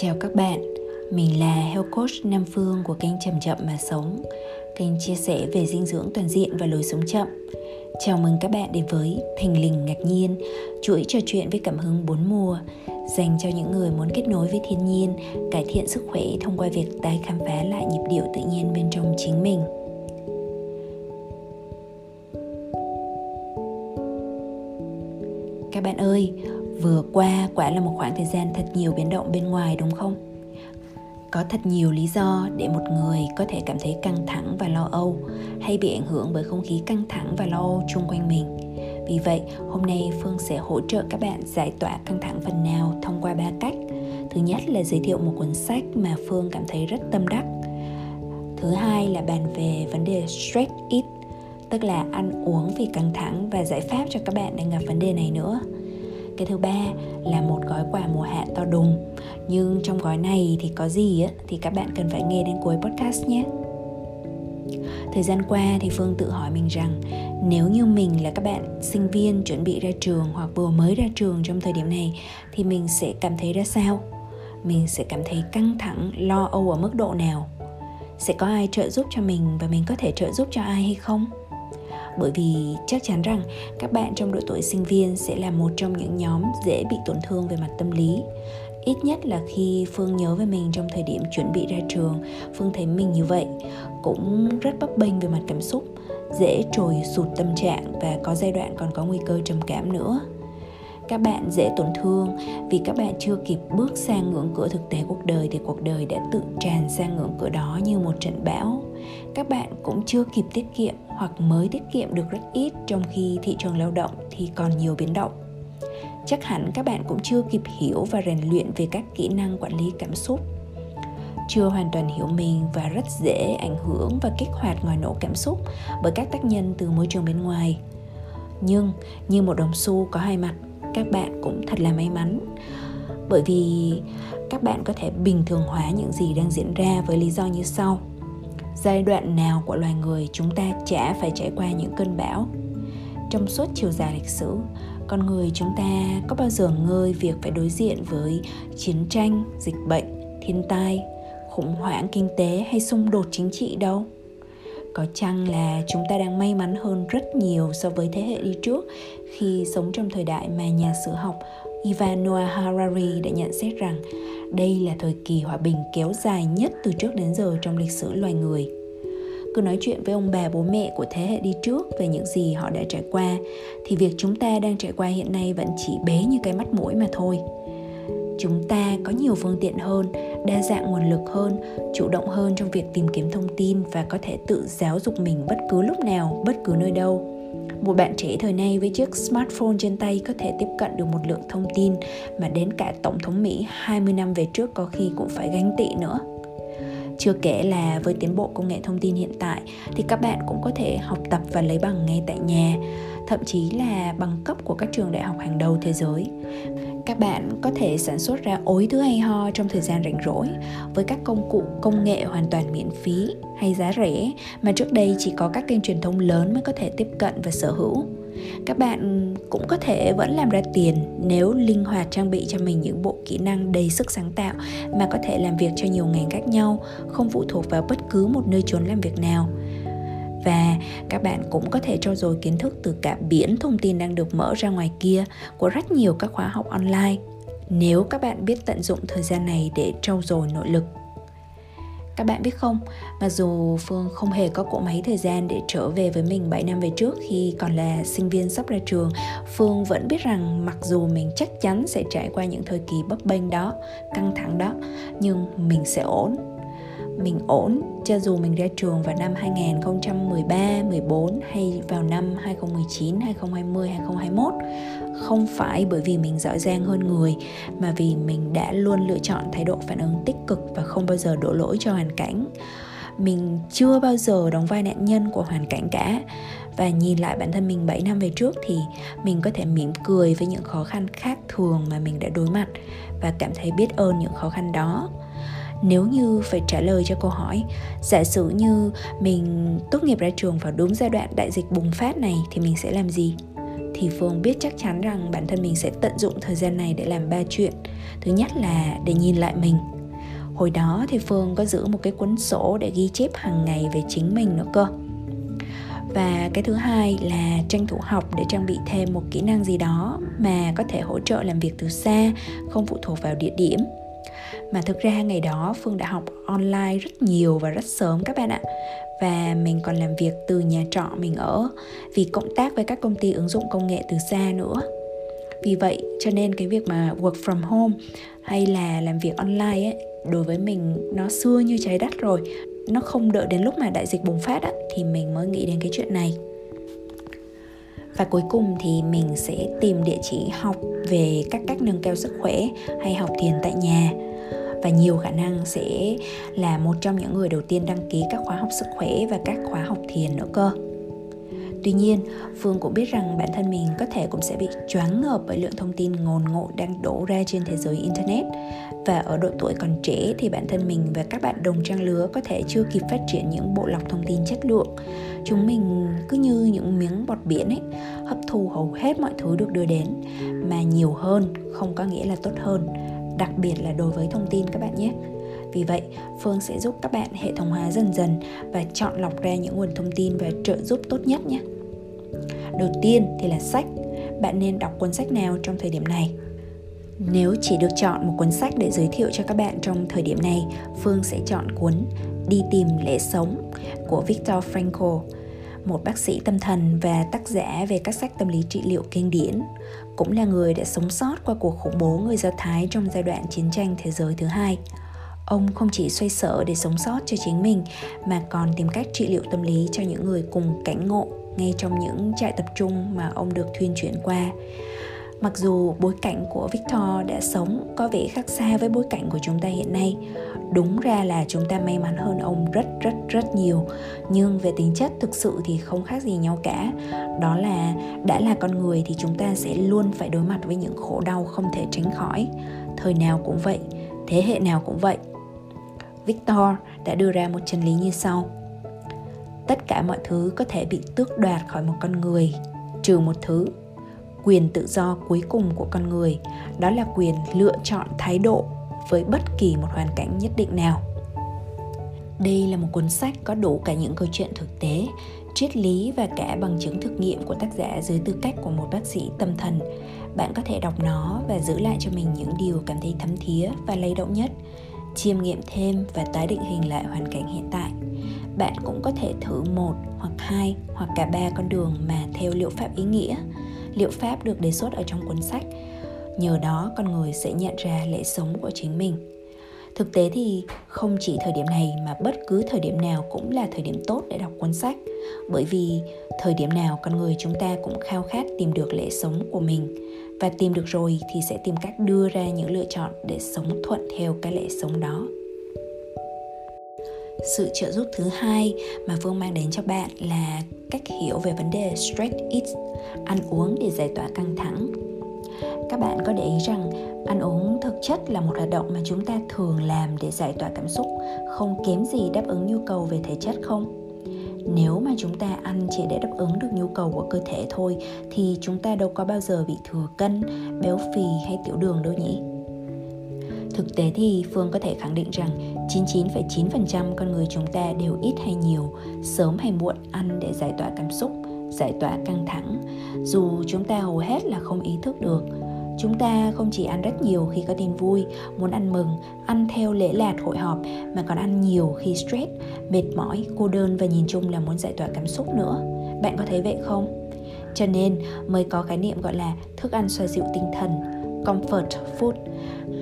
Chào các bạn, mình là Health Coach Nam Phương của kênh Chậm Chậm Mà Sống. Kênh chia sẻ về dinh dưỡng toàn diện và lối sống chậm. Chào mừng các bạn đến với Thình Lình Ngạc Nhiên Chuỗi trò chuyện với cảm hứng bốn mùa Dành cho những người muốn kết nối với thiên nhiên Cải thiện sức khỏe thông qua việc tái khám phá lại nhịp điệu tự nhiên bên trong chính mình. Các bạn ơi, vừa qua quả là một khoảng thời gian thật nhiều biến động bên ngoài, đúng không? Có thật nhiều lý do để một người có thể cảm thấy căng thẳng và lo âu, hay bị ảnh hưởng bởi không khí căng thẳng và lo âu chung quanh mình. Vì vậy, hôm nay phương sẽ hỗ trợ các bạn giải tỏa căng thẳng phần nào thông qua ba cách. Thứ nhất là giới thiệu một cuốn sách mà phương cảm thấy rất tâm đắc. Thứ hai là bàn về vấn đề stress eat, tức là ăn uống vì căng thẳng và giải pháp cho các bạn đang gặp vấn đề này nữa cái thứ ba là một gói quà mùa hạ to đùng. Nhưng trong gói này thì có gì á, thì các bạn cần phải nghe đến cuối podcast nhé. Thời gian qua thì phương tự hỏi mình rằng, nếu như mình là các bạn sinh viên chuẩn bị ra trường hoặc vừa mới ra trường trong thời điểm này, thì mình sẽ cảm thấy ra sao? Mình sẽ cảm thấy căng thẳng, lo âu ở mức độ nào? Sẽ có ai trợ giúp cho mình và mình có thể trợ giúp cho ai hay không? Bởi vì chắc chắn rằng các bạn trong độ tuổi sinh viên sẽ là một trong những nhóm dễ bị tổn thương về mặt tâm lý. Ít nhất là khi phương nhớ về mình trong thời điểm chuẩn bị ra trường, phương thấy mình như vậy cũng rất bấp bênh về mặt cảm xúc, dễ trồi sụt tâm trạng và có giai đoạn còn có nguy cơ trầm cảm nữa. Các bạn dễ tổn thương vì các bạn chưa kịp bước sang ngưỡng cửa thực tế cuộc đời thì cuộc đời đã tự tràn sang ngưỡng cửa đó như một trận bão. Các bạn cũng chưa kịp tiết kiệm hoặc mới tiết kiệm được rất ít trong khi thị trường lao động thì còn nhiều biến động. Chắc hẳn các bạn cũng chưa kịp hiểu và rèn luyện về các kỹ năng quản lý cảm xúc. Chưa hoàn toàn hiểu mình và rất dễ ảnh hưởng và kích hoạt ngòi nổ cảm xúc bởi các tác nhân từ môi trường bên ngoài. Nhưng như một đồng xu có hai mặt, các bạn cũng thật là may mắn. Bởi vì các bạn có thể bình thường hóa những gì đang diễn ra với lý do như sau giai đoạn nào của loài người chúng ta chả phải trải qua những cơn bão? Trong suốt chiều dài lịch sử, con người chúng ta có bao giờ ngơi việc phải đối diện với chiến tranh, dịch bệnh, thiên tai, khủng hoảng kinh tế hay xung đột chính trị đâu? Có chăng là chúng ta đang may mắn hơn rất nhiều so với thế hệ đi trước khi sống trong thời đại mà nhà sử học Ivan Noah Harari đã nhận xét rằng đây là thời kỳ hòa bình kéo dài nhất từ trước đến giờ trong lịch sử loài người. Cứ nói chuyện với ông bà bố mẹ của thế hệ đi trước về những gì họ đã trải qua, thì việc chúng ta đang trải qua hiện nay vẫn chỉ bé như cái mắt mũi mà thôi. Chúng ta có nhiều phương tiện hơn, đa dạng nguồn lực hơn, chủ động hơn trong việc tìm kiếm thông tin và có thể tự giáo dục mình bất cứ lúc nào, bất cứ nơi đâu một bạn trẻ thời nay với chiếc smartphone trên tay có thể tiếp cận được một lượng thông tin mà đến cả Tổng thống Mỹ 20 năm về trước có khi cũng phải gánh tị nữa. Chưa kể là với tiến bộ công nghệ thông tin hiện tại thì các bạn cũng có thể học tập và lấy bằng ngay tại nhà, thậm chí là bằng cấp của các trường đại học hàng đầu thế giới. Các bạn có thể sản xuất ra ối thứ hay ho trong thời gian rảnh rỗi với các công cụ, công nghệ hoàn toàn miễn phí hay giá rẻ mà trước đây chỉ có các kênh truyền thông lớn mới có thể tiếp cận và sở hữu. Các bạn cũng có thể vẫn làm ra tiền nếu linh hoạt trang bị cho mình những bộ kỹ năng đầy sức sáng tạo mà có thể làm việc cho nhiều ngành khác nhau, không phụ thuộc vào bất cứ một nơi trốn làm việc nào và các bạn cũng có thể trau dồi kiến thức từ cả biển thông tin đang được mở ra ngoài kia của rất nhiều các khóa học online. Nếu các bạn biết tận dụng thời gian này để trau dồi nội lực. Các bạn biết không, mặc dù Phương không hề có cỗ máy thời gian để trở về với mình 7 năm về trước khi còn là sinh viên sắp ra trường, Phương vẫn biết rằng mặc dù mình chắc chắn sẽ trải qua những thời kỳ bấp bênh đó, căng thẳng đó, nhưng mình sẽ ổn mình ổn cho dù mình ra trường vào năm 2013, 14 hay vào năm 2019, 2020, 2021 không phải bởi vì mình giỏi giang hơn người mà vì mình đã luôn lựa chọn thái độ phản ứng tích cực và không bao giờ đổ lỗi cho hoàn cảnh. Mình chưa bao giờ đóng vai nạn nhân của hoàn cảnh cả. Và nhìn lại bản thân mình 7 năm về trước thì mình có thể mỉm cười với những khó khăn khác thường mà mình đã đối mặt và cảm thấy biết ơn những khó khăn đó nếu như phải trả lời cho câu hỏi giả sử như mình tốt nghiệp ra trường vào đúng giai đoạn đại dịch bùng phát này thì mình sẽ làm gì thì Phương biết chắc chắn rằng bản thân mình sẽ tận dụng thời gian này để làm ba chuyện. Thứ nhất là để nhìn lại mình. Hồi đó thì Phương có giữ một cái cuốn sổ để ghi chép hàng ngày về chính mình nữa cơ. Và cái thứ hai là tranh thủ học để trang bị thêm một kỹ năng gì đó mà có thể hỗ trợ làm việc từ xa, không phụ thuộc vào địa điểm mà thực ra ngày đó phương đã học online rất nhiều và rất sớm các bạn ạ. Và mình còn làm việc từ nhà trọ mình ở vì cộng tác với các công ty ứng dụng công nghệ từ xa nữa. Vì vậy cho nên cái việc mà work from home hay là làm việc online ấy đối với mình nó xưa như trái đất rồi. Nó không đợi đến lúc mà đại dịch bùng phát á, thì mình mới nghĩ đến cái chuyện này. Và cuối cùng thì mình sẽ tìm địa chỉ học về các cách nâng cao sức khỏe hay học thiền tại nhà và nhiều khả năng sẽ là một trong những người đầu tiên đăng ký các khóa học sức khỏe và các khóa học thiền nữa cơ Tuy nhiên, Phương cũng biết rằng bản thân mình có thể cũng sẽ bị choáng ngợp bởi lượng thông tin ngồn ngộ đang đổ ra trên thế giới Internet. Và ở độ tuổi còn trẻ thì bản thân mình và các bạn đồng trang lứa có thể chưa kịp phát triển những bộ lọc thông tin chất lượng. Chúng mình cứ như những miếng bọt biển ấy, hấp thu hầu hết mọi thứ được đưa đến, mà nhiều hơn không có nghĩa là tốt hơn đặc biệt là đối với thông tin các bạn nhé. Vì vậy, phương sẽ giúp các bạn hệ thống hóa dần dần và chọn lọc ra những nguồn thông tin và trợ giúp tốt nhất nhé. Đầu tiên thì là sách. Bạn nên đọc cuốn sách nào trong thời điểm này? Nếu chỉ được chọn một cuốn sách để giới thiệu cho các bạn trong thời điểm này, phương sẽ chọn cuốn đi tìm lẽ sống của Viktor Frankl một bác sĩ tâm thần và tác giả về các sách tâm lý trị liệu kinh điển, cũng là người đã sống sót qua cuộc khủng bố người Do Thái trong giai đoạn chiến tranh thế giới thứ hai. Ông không chỉ xoay sở để sống sót cho chính mình mà còn tìm cách trị liệu tâm lý cho những người cùng cảnh ngộ ngay trong những trại tập trung mà ông được thuyên chuyển qua. Mặc dù bối cảnh của Victor đã sống có vẻ khác xa với bối cảnh của chúng ta hiện nay, đúng ra là chúng ta may mắn hơn ông rất rất rất nhiều, nhưng về tính chất thực sự thì không khác gì nhau cả. Đó là đã là con người thì chúng ta sẽ luôn phải đối mặt với những khổ đau không thể tránh khỏi. Thời nào cũng vậy, thế hệ nào cũng vậy. Victor đã đưa ra một chân lý như sau. Tất cả mọi thứ có thể bị tước đoạt khỏi một con người, trừ một thứ quyền tự do cuối cùng của con người. Đó là quyền lựa chọn thái độ với bất kỳ một hoàn cảnh nhất định nào. Đây là một cuốn sách có đủ cả những câu chuyện thực tế, triết lý và cả bằng chứng thực nghiệm của tác giả dưới tư cách của một bác sĩ tâm thần. Bạn có thể đọc nó và giữ lại cho mình những điều cảm thấy thấm thía và lay động nhất, chiêm nghiệm thêm và tái định hình lại hoàn cảnh hiện tại. Bạn cũng có thể thử một hoặc hai hoặc cả ba con đường mà theo liệu pháp ý nghĩa liệu pháp được đề xuất ở trong cuốn sách. Nhờ đó, con người sẽ nhận ra lẽ sống của chính mình. Thực tế thì, không chỉ thời điểm này mà bất cứ thời điểm nào cũng là thời điểm tốt để đọc cuốn sách. Bởi vì, thời điểm nào con người chúng ta cũng khao khát tìm được lẽ sống của mình. Và tìm được rồi thì sẽ tìm cách đưa ra những lựa chọn để sống thuận theo cái lẽ sống đó sự trợ giúp thứ hai mà phương mang đến cho bạn là cách hiểu về vấn đề stress eat ăn uống để giải tỏa căng thẳng. Các bạn có để ý rằng ăn uống thực chất là một hoạt động mà chúng ta thường làm để giải tỏa cảm xúc, không kém gì đáp ứng nhu cầu về thể chất không? Nếu mà chúng ta ăn chỉ để đáp ứng được nhu cầu của cơ thể thôi, thì chúng ta đâu có bao giờ bị thừa cân, béo phì hay tiểu đường đâu nhỉ? Thực tế thì Phương có thể khẳng định rằng 99,9% con người chúng ta đều ít hay nhiều, sớm hay muộn ăn để giải tỏa cảm xúc, giải tỏa căng thẳng, dù chúng ta hầu hết là không ý thức được. Chúng ta không chỉ ăn rất nhiều khi có tin vui, muốn ăn mừng, ăn theo lễ lạt hội họp mà còn ăn nhiều khi stress, mệt mỏi, cô đơn và nhìn chung là muốn giải tỏa cảm xúc nữa. Bạn có thấy vậy không? Cho nên mới có khái niệm gọi là thức ăn xoa dịu tinh thần, comfort food.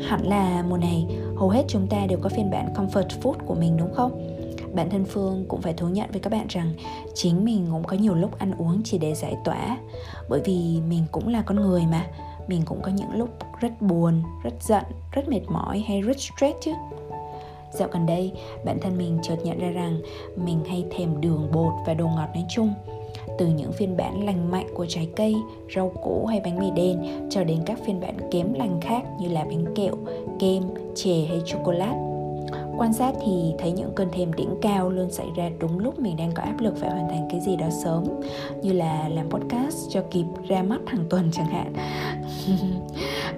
Hẳn là mùa này, hầu hết chúng ta đều có phiên bản comfort food của mình, đúng không? Bản thân phương cũng phải thú nhận với các bạn rằng chính mình cũng có nhiều lúc ăn uống chỉ để giải tỏa. Bởi vì mình cũng là con người mà, mình cũng có những lúc rất buồn, rất giận, rất mệt mỏi hay rất stress chứ. Dạo gần đây, bản thân mình chợt nhận ra rằng mình hay thèm đường bột và đồ ngọt nói chung từ những phiên bản lành mạnh của trái cây, rau củ hay bánh mì đen cho đến các phiên bản kém lành khác như là bánh kẹo, kem, chè hay chocolate quan sát thì thấy những cơn thèm đỉnh cao luôn xảy ra đúng lúc mình đang có áp lực phải hoàn thành cái gì đó sớm. Như là làm podcast cho kịp ra mắt hàng tuần chẳng hạn.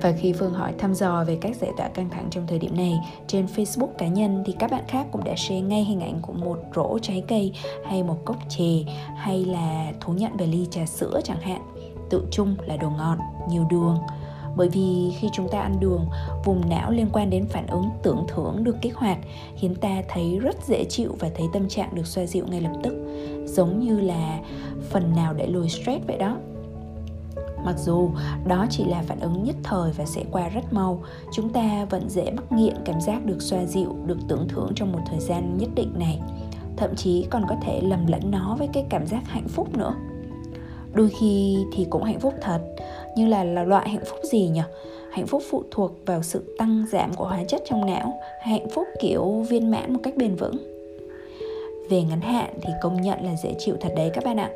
Và khi Phương hỏi thăm dò về cách giải tỏa căng thẳng trong thời điểm này, trên Facebook cá nhân thì các bạn khác cũng đã share ngay hình ảnh của một rổ trái cây hay một cốc chè hay là thú nhận về ly trà sữa chẳng hạn. Tự chung là đồ ngọt nhiều đường bởi vì khi chúng ta ăn đường, vùng não liên quan đến phản ứng, tưởng thưởng được kích hoạt, khiến ta thấy rất dễ chịu và thấy tâm trạng được xoa dịu ngay lập tức, giống như là phần nào để lùi stress vậy đó. Mặc dù đó chỉ là phản ứng nhất thời và sẽ qua rất mau, chúng ta vẫn dễ mắc nghiện cảm giác được xoa dịu, được tưởng thưởng trong một thời gian nhất định này. Thậm chí còn có thể lầm lẫn nó với cái cảm giác hạnh phúc nữa đôi khi thì cũng hạnh phúc thật. Nhưng là, là loại hạnh phúc gì nhỉ? Hạnh phúc phụ thuộc vào sự tăng giảm của hóa chất trong não hay hạnh phúc kiểu viên mãn một cách bền vững? Về ngắn hạn thì công nhận là dễ chịu thật đấy các bạn ạ.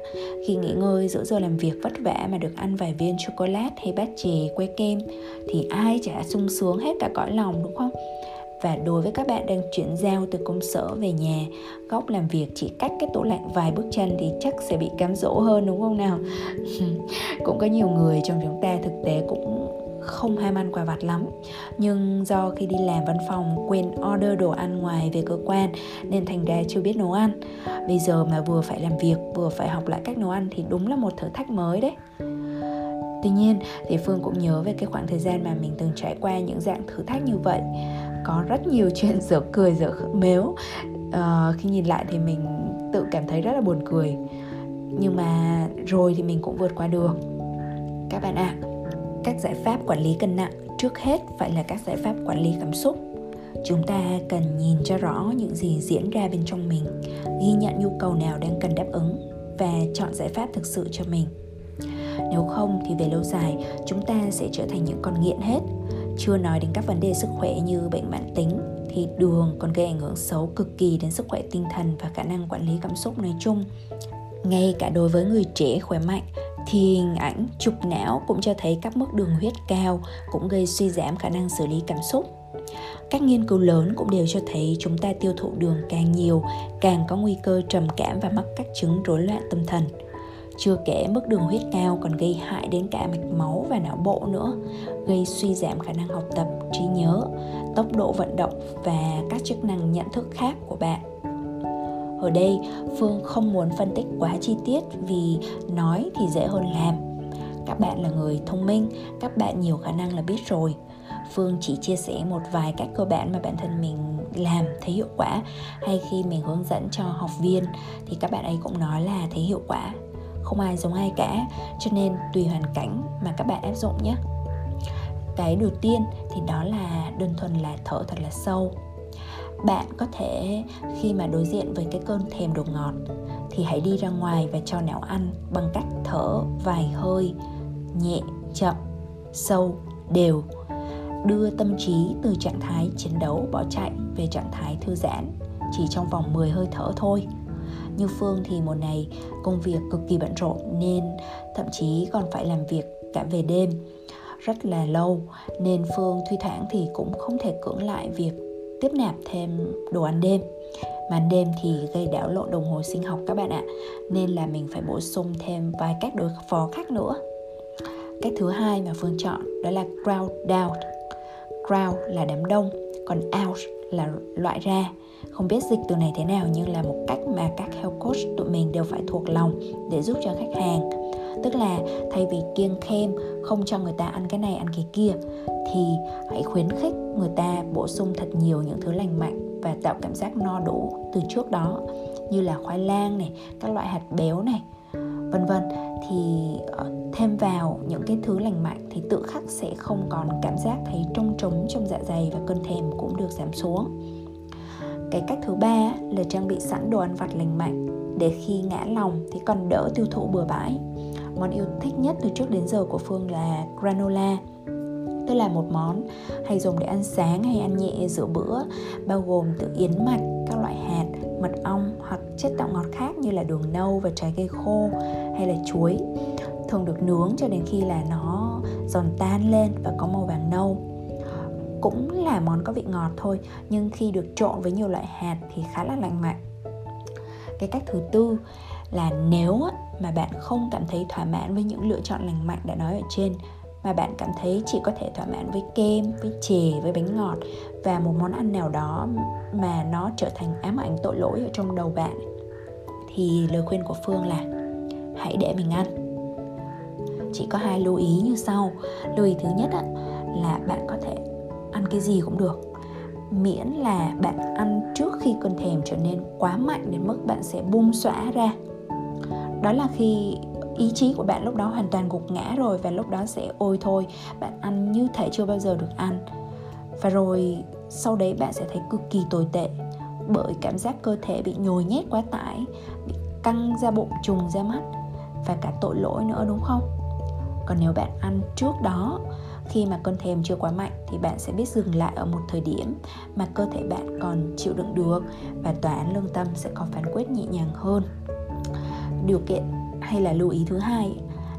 Khi nghỉ ngơi giữa giờ làm việc vất vả mà được ăn vài viên chocolate hay bát chè que kem thì ai chả sung sướng hết cả cõi lòng đúng không? Và đối với các bạn đang chuyển giao từ công sở về nhà, góc làm việc chỉ cách cái tủ lạnh vài bước chân thì chắc sẽ bị cám dỗ hơn, đúng không nào? Cũng có nhiều người trong chúng ta thực tế cũng không ham ăn quà vặt lắm. Nhưng do khi đi làm văn phòng, quên order đồ ăn ngoài về cơ quan, nên thành ra chưa biết nấu ăn. Bây giờ mà vừa phải làm việc, vừa phải học lại cách nấu ăn thì đúng là một thử thách mới đấy. Tuy nhiên thì Phương cũng nhớ về cái khoảng thời gian mà mình từng trải qua những dạng thử thách như vậy có rất nhiều chuyện dở cười dở mếu. Uh, khi nhìn lại thì mình tự cảm thấy rất là buồn cười. Nhưng mà rồi thì mình cũng vượt qua được. Các bạn ạ à, các giải pháp quản lý cân nặng trước hết phải là các giải pháp quản lý cảm xúc. Chúng ta cần nhìn cho rõ những gì diễn ra bên trong mình ghi nhận nhu cầu nào đang cần đáp ứng và chọn giải pháp thực sự cho mình. Nếu không thì về lâu dài chúng ta sẽ trở thành những con nghiện hết chưa nói đến các vấn đề sức khỏe như bệnh mãn tính thì đường còn gây ảnh hưởng xấu cực kỳ đến sức khỏe tinh thần và khả năng quản lý cảm xúc nói chung. Ngay cả đối với người trẻ khỏe mạnh thì hình ảnh chụp não cũng cho thấy các mức đường huyết cao cũng gây suy giảm khả năng xử lý cảm xúc. Các nghiên cứu lớn cũng đều cho thấy chúng ta tiêu thụ đường càng nhiều, càng có nguy cơ trầm cảm và mắc các chứng rối loạn tâm thần chưa kể mức đường huyết cao còn gây hại đến cả mạch máu và não bộ nữa, gây suy giảm khả năng học tập, trí nhớ, tốc độ vận động và các chức năng nhận thức khác của bạn. Ở đây, Phương không muốn phân tích quá chi tiết vì nói thì dễ hơn làm. Các bạn là người thông minh, các bạn nhiều khả năng là biết rồi. Phương chỉ chia sẻ một vài cách cơ bản mà bản thân mình làm thấy hiệu quả hay khi mình hướng dẫn cho học viên thì các bạn ấy cũng nói là thấy hiệu quả không ai giống ai cả, cho nên tùy hoàn cảnh mà các bạn áp dụng nhé. Cái đầu tiên thì đó là đơn thuần là thở thật là sâu. Bạn có thể khi mà đối diện với cái cơn thèm đồ ngọt thì hãy đi ra ngoài và cho não ăn bằng cách thở vài hơi, nhẹ, chậm, sâu, đều. Đưa tâm trí từ trạng thái chiến đấu bỏ chạy về trạng thái thư giãn, chỉ trong vòng 10 hơi thở thôi như Phương thì mùa này công việc cực kỳ bận rộn nên thậm chí còn phải làm việc cả về đêm, rất là lâu. Nên Phương thi thoảng thì cũng không thể cưỡng lại việc tiếp nạp thêm đồ ăn đêm. Màn đêm thì gây đảo lộn đồng hồ sinh học các bạn ạ, nên là mình phải bổ sung thêm vài cách đối phó khác nữa. Cách thứ hai mà phương chọn đó là crowd out crowd là đám đông, còn out là loại ra không biết dịch từ này thế nào nhưng là một cách mà các health coach tụi mình đều phải thuộc lòng để giúp cho khách hàng. Tức là thay vì kiêng khem, không cho người ta ăn cái này, ăn cái kia, thì hãy khuyến khích người ta bổ sung thật nhiều những thứ lành mạnh và tạo cảm giác no đủ từ trước đó, như là khoai lang này, các loại hạt béo này, vân vân. Thì ờ, thêm vào những cái thứ lành mạnh thì tự khắc sẽ không còn cảm giác thấy trông trống trong dạ dày và cơn thèm cũng được giảm xuống cái cách thứ ba là trang bị sẵn đồ ăn vặt lành mạnh. Để khi ngã lòng thì còn đỡ tiêu thụ bừa bãi. Món yêu thích nhất từ trước đến giờ của phương là granola. Tức là một món hay dùng để ăn sáng hay ăn nhẹ giữa bữa, bao gồm từ yến mạch, các loại hạt, mật ong hoặc chất tạo ngọt khác như là đường nâu và trái cây khô hay là chuối. Thường được nướng cho đến khi là nó giòn tan lên và có màu vàng nâu cũng là món có vị ngọt thôi nhưng khi được trộn với nhiều loại hạt thì khá là lành mạnh cái cách thứ tư là nếu mà bạn không cảm thấy thỏa mãn với những lựa chọn lành mạnh đã nói ở trên mà bạn cảm thấy chỉ có thể thỏa mãn với kem, với chè, với bánh ngọt và một món ăn nào đó mà nó trở thành ám ảnh tội lỗi ở trong đầu bạn thì lời khuyên của Phương là hãy để mình ăn. Chỉ có hai lưu ý như sau. Lưu ý thứ nhất là bạn có ăn cái gì cũng được. Miễn là bạn ăn trước khi cơn thèm trở nên quá mạnh đến mức bạn sẽ bung xõa ra. Đó là khi ý chí của bạn lúc đó hoàn toàn gục ngã rồi và lúc đó sẽ, ôi thôi, bạn ăn như thể chưa bao giờ được ăn. Và rồi sau đấy bạn sẽ thấy cực kỳ tồi tệ bởi cảm giác cơ thể bị nhồi nhét quá tải, bị căng ra bụng, trùng ra mắt và cả tội lỗi nữa, đúng không? Còn nếu bạn ăn trước đó khi mà cơn thèm chưa quá mạnh thì bạn sẽ biết dừng lại ở một thời điểm mà cơ thể bạn còn chịu đựng được và tòa án lương tâm sẽ có phán quyết nhẹ nhàng hơn. Điều kiện hay là lưu ý thứ hai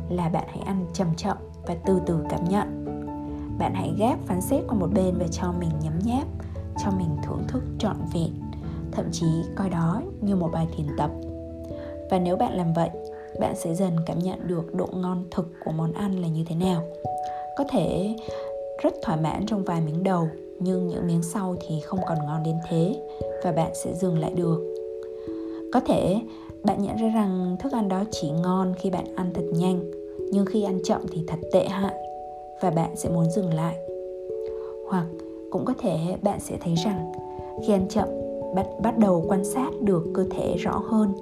là bạn hãy ăn chậm chậm và từ từ cảm nhận. Bạn hãy gác phán xét qua một bên và cho mình nhấm nháp, cho mình thưởng thức trọn vẹn, thậm chí coi đó như một bài thiền tập. Và nếu bạn làm vậy, bạn sẽ dần cảm nhận được độ ngon thực của món ăn là như thế nào có thể rất thỏa mãn trong vài miếng đầu, nhưng những miếng sau thì không còn ngon đến thế và bạn sẽ dừng lại được. Có thể bạn nhận ra rằng thức ăn đó chỉ ngon khi bạn ăn thật nhanh, nhưng khi ăn chậm thì thật tệ hại và bạn sẽ muốn dừng lại. Hoặc cũng có thể bạn sẽ thấy rằng khi ăn chậm, bạn bắt đầu quan sát được cơ thể rõ hơn,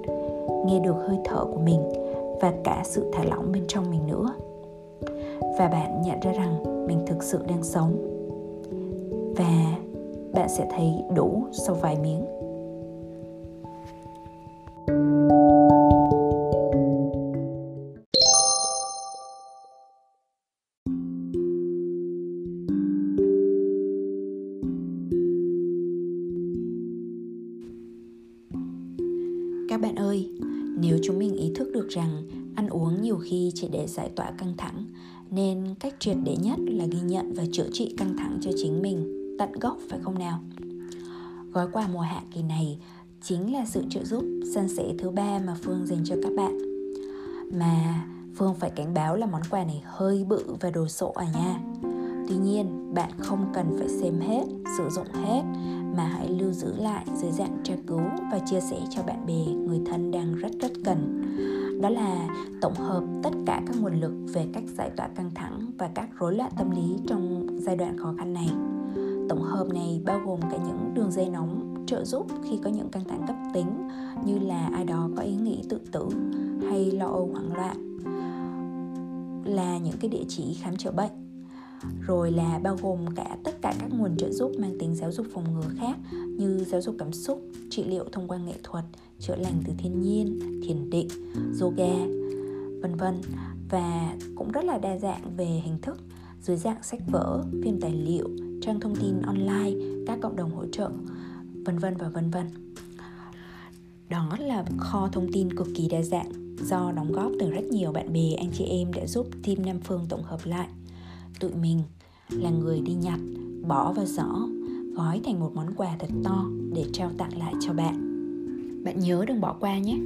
nghe được hơi thở của mình và cả sự thả lỏng bên trong mình nữa và bạn nhận ra rằng mình thực sự đang sống. Và bạn sẽ thấy đủ sau vài miếng. Để giải tỏa căng thẳng, nên cách triệt để nhất là ghi nhận và chữa trị căng thẳng cho chính mình, tận gốc, phải không nào? Gói quà mùa hạ kỳ này chính là sự trợ giúp sân sẻ thứ ba mà phương dành cho các bạn. Mà phương phải cảnh báo là món quà này hơi bự và đồ sộ à nha. Tuy nhiên, bạn không cần phải xem hết, sử dụng hết, mà hãy lưu giữ lại dưới dạng tra cứu và chia sẻ cho bạn bè, người thân đang rất rất cần đó là tổng hợp tất cả các nguồn lực về cách giải tỏa căng thẳng và các rối loạn tâm lý trong giai đoạn khó khăn này. Tổng hợp này bao gồm cả những đường dây nóng trợ giúp khi có những căng thẳng cấp tính như là ai đó có ý nghĩ tự tử hay lo âu hoảng loạn là những cái địa chỉ khám chữa bệnh rồi là bao gồm cả tất cả các nguồn trợ giúp mang tính giáo dục phòng ngừa khác như giáo dục cảm xúc, trị liệu thông qua nghệ thuật, chữa lành từ thiên nhiên, thiền định, yoga, vân vân. Và cũng rất là đa dạng về hình thức dưới dạng sách vở, phim tài liệu, trang thông tin online, các cộng đồng hỗ trợ, vân vân và vân vân. Đó là kho thông tin cực kỳ đa dạng do đóng góp từ rất nhiều bạn bè, anh chị em đã giúp team Nam Phương tổng hợp lại. Tụi mình là người đi nhặt bỏ vào giỏ gói thành một món quà thật to để trao tặng lại cho bạn bạn nhớ đừng bỏ qua nhé.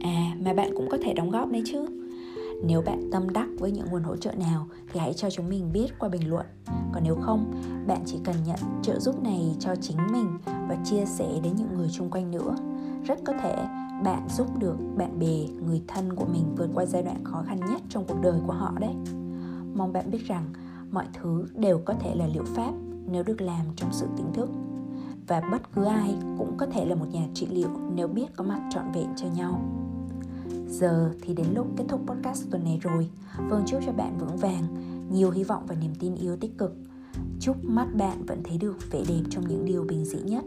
À mà bạn cũng có thể đóng góp đấy chứ. Nếu bạn tâm đắc với những nguồn hỗ trợ nào thì hãy cho chúng mình biết qua bình luận. Còn nếu không, bạn chỉ cần nhận trợ giúp này cho chính mình và chia sẻ đến những người xung quanh nữa. Rất có thể bạn giúp được bạn bè, người thân của mình vượt qua giai đoạn khó khăn nhất trong cuộc đời của họ đấy. Mong bạn biết rằng mọi thứ đều có thể là liệu pháp nếu được làm trong sự tỉnh thức và bất cứ ai cũng có thể là một nhà trị liệu nếu biết có mặt trọn vẹn cho nhau. Giờ thì đến lúc kết thúc podcast tuần này rồi. Vâng chúc cho bạn vững vàng, nhiều hy vọng và niềm tin yêu tích cực. Chúc mắt bạn vẫn thấy được vẻ đẹp trong những điều bình dị nhất.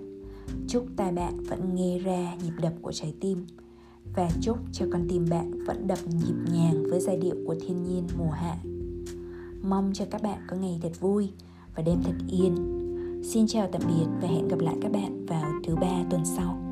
Chúc tai bạn vẫn nghe ra nhịp đập của trái tim. Và chúc cho con tim bạn vẫn đập nhịp nhàng với giai điệu của thiên nhiên mùa hạ. Mong cho các bạn có ngày thật vui và đêm thật yên. Xin chào tạm biệt và hẹn gặp lại các bạn vào thứ ba tuần sau.